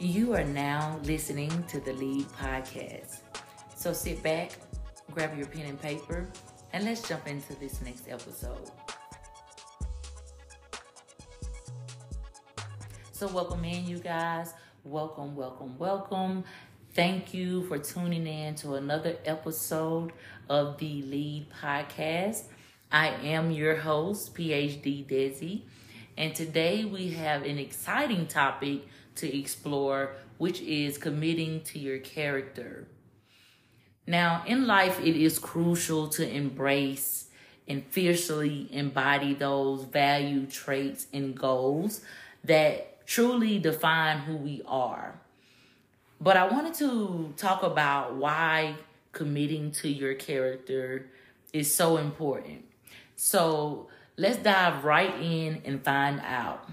You are now listening to the Lead Podcast. So sit back, grab your pen and paper, and let's jump into this next episode. So, welcome in, you guys. Welcome, welcome, welcome. Thank you for tuning in to another episode of the Lead Podcast. I am your host, PhD Desi, and today we have an exciting topic to explore, which is committing to your character. Now, in life, it is crucial to embrace and fiercely embody those value traits and goals that truly define who we are. But I wanted to talk about why committing to your character is so important. So let's dive right in and find out.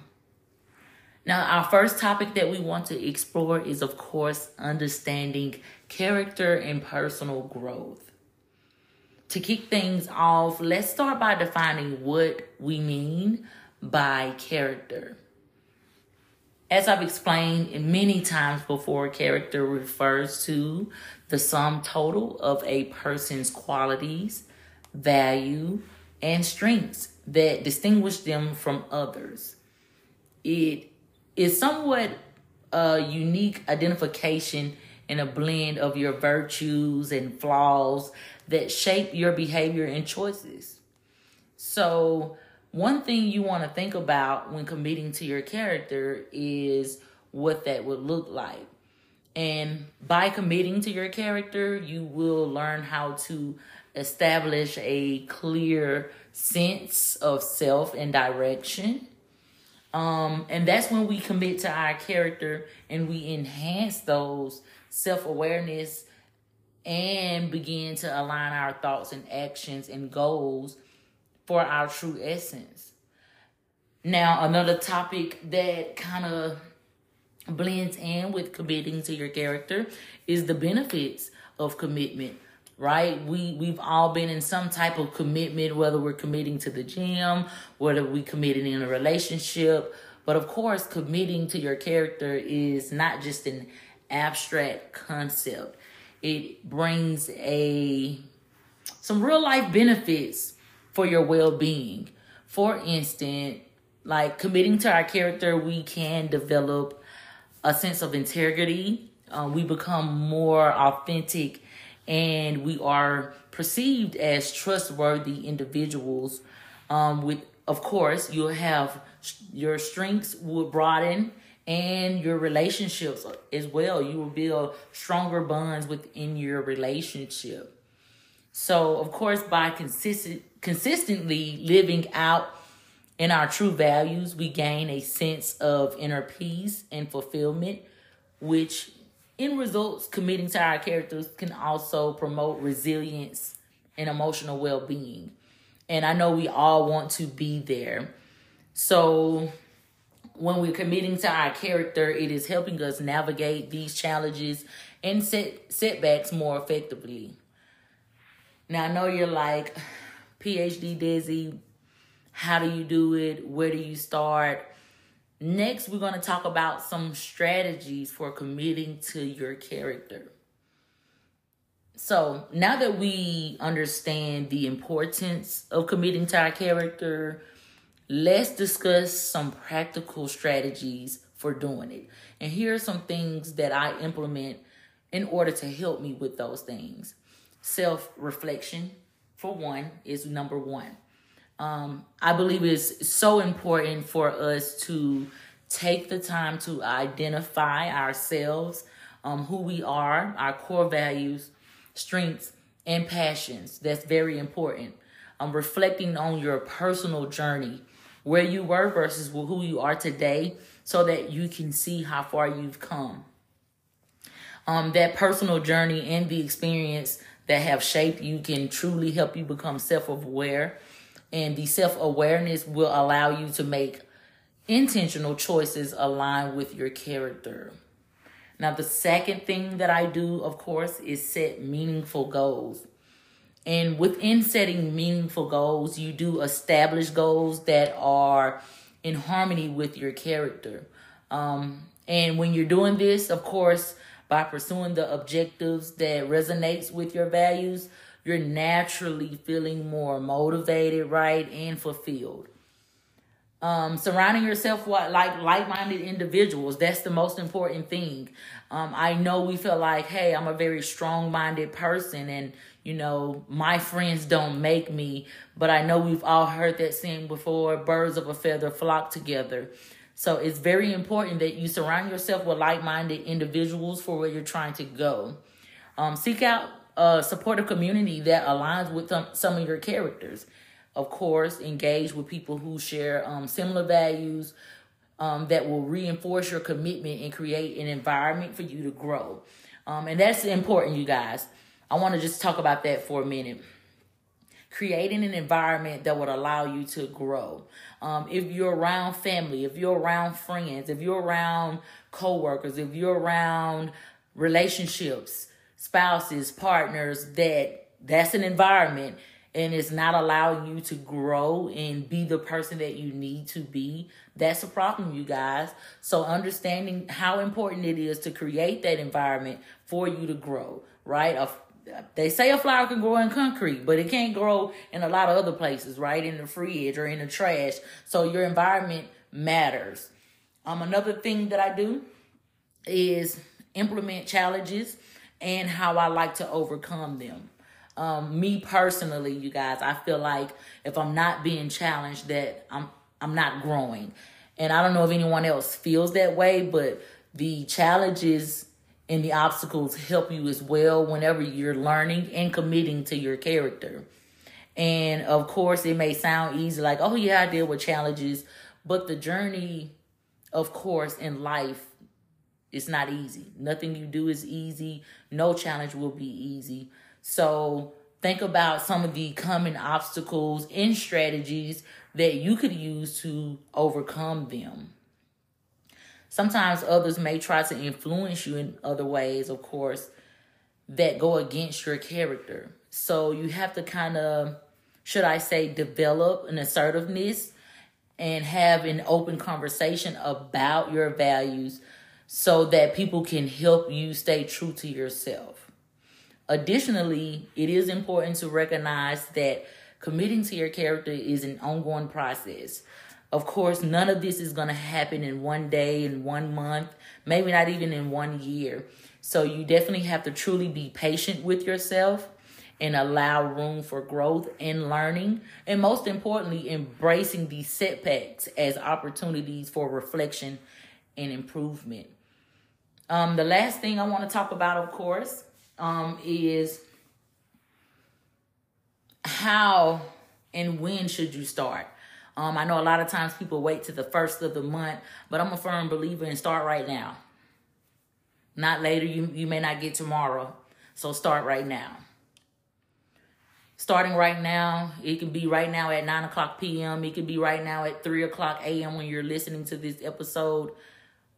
Now, our first topic that we want to explore is, of course, understanding character and personal growth. To kick things off, let's start by defining what we mean by character. As I've explained many times before, character refers to the sum total of a person's qualities, value, and strengths that distinguish them from others. It is somewhat a unique identification and a blend of your virtues and flaws that shape your behavior and choices. So, one thing you want to think about when committing to your character is what that would look like. And by committing to your character, you will learn how to establish a clear sense of self and direction. Um, and that's when we commit to our character and we enhance those self awareness and begin to align our thoughts and actions and goals for our true essence. Now, another topic that kind of blends in with committing to your character is the benefits of commitment right? We we've all been in some type of commitment whether we're committing to the gym whether we committed in a relationship. But of course committing to your character is not just an abstract concept. It brings a some real life benefits for your well-being. For instance like committing to our character we can develop a sense of integrity. Uh, we become more authentic and we are perceived as trustworthy individuals. Um, with of course, you'll have your strengths will broaden and your relationships as well. You will build stronger bonds within your relationship. So, of course, by consistent consistently living out in our true values, we gain a sense of inner peace and fulfillment, which in results, committing to our characters can also promote resilience and emotional well being. And I know we all want to be there. So, when we're committing to our character, it is helping us navigate these challenges and set setbacks more effectively. Now, I know you're like, PhD Desi, how do you do it? Where do you start? Next, we're going to talk about some strategies for committing to your character. So, now that we understand the importance of committing to our character, let's discuss some practical strategies for doing it. And here are some things that I implement in order to help me with those things. Self reflection, for one, is number one. Um, I believe it's so important for us to take the time to identify ourselves, um, who we are, our core values, strengths, and passions. That's very important. Um, reflecting on your personal journey, where you were versus who you are today, so that you can see how far you've come. Um, that personal journey and the experience that have shaped you can truly help you become self aware and the self awareness will allow you to make intentional choices aligned with your character. Now, the second thing that I do, of course, is set meaningful goals. And within setting meaningful goals, you do establish goals that are in harmony with your character. Um, And when you're doing this, of course, by pursuing the objectives that resonates with your values, you're naturally feeling more motivated, right, and fulfilled. Um, surrounding yourself with like like-minded individuals that's the most important thing. Um, i know we feel like hey i'm a very strong-minded person and you know my friends don't make me but i know we've all heard that saying before birds of a feather flock together. So it's very important that you surround yourself with like-minded individuals for where you're trying to go. Um, seek out a supportive community that aligns with some, some of your characters of course, engage with people who share um, similar values um, that will reinforce your commitment and create an environment for you to grow. Um, and that's important, you guys. I want to just talk about that for a minute. Creating an environment that would allow you to grow. Um, if you're around family, if you're around friends, if you're around coworkers, if you're around relationships, spouses, partners, that that's an environment and it's not allowing you to grow and be the person that you need to be, that's a problem, you guys. So, understanding how important it is to create that environment for you to grow, right? A, they say a flower can grow in concrete, but it can't grow in a lot of other places, right? In the fridge or in the trash. So, your environment matters. Um, another thing that I do is implement challenges and how I like to overcome them. Um, me personally, you guys, I feel like if I'm not being challenged, that I'm I'm not growing. And I don't know if anyone else feels that way, but the challenges and the obstacles help you as well whenever you're learning and committing to your character. And of course, it may sound easy, like, oh, yeah, I deal with challenges. But the journey, of course, in life is not easy. Nothing you do is easy. No challenge will be easy. So think about some of the common obstacles and strategies that you could use to overcome them. Sometimes others may try to influence you in other ways, of course, that go against your character. So you have to kind of, should I say, develop an assertiveness and have an open conversation about your values so that people can help you stay true to yourself. Additionally, it is important to recognize that committing to your character is an ongoing process. Of course, none of this is going to happen in one day, in one month, maybe not even in one year. So, you definitely have to truly be patient with yourself and allow room for growth and learning. And most importantly, embracing these setbacks as opportunities for reflection and improvement. Um, the last thing I want to talk about, of course, um, is how and when should you start? Um, I know a lot of times people wait to the first of the month, but I'm a firm believer in start right now. Not later, you, you may not get tomorrow. So start right now. Starting right now, it can be right now at 9 o'clock p.m., it can be right now at 3 o'clock a.m. when you're listening to this episode.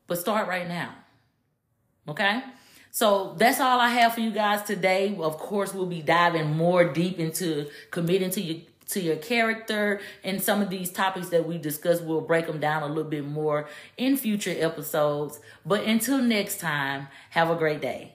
But start right now. Okay? So that's all I have for you guys today. Of course, we'll be diving more deep into committing to your to your character and some of these topics that we discussed we'll break them down a little bit more in future episodes but until next time have a great day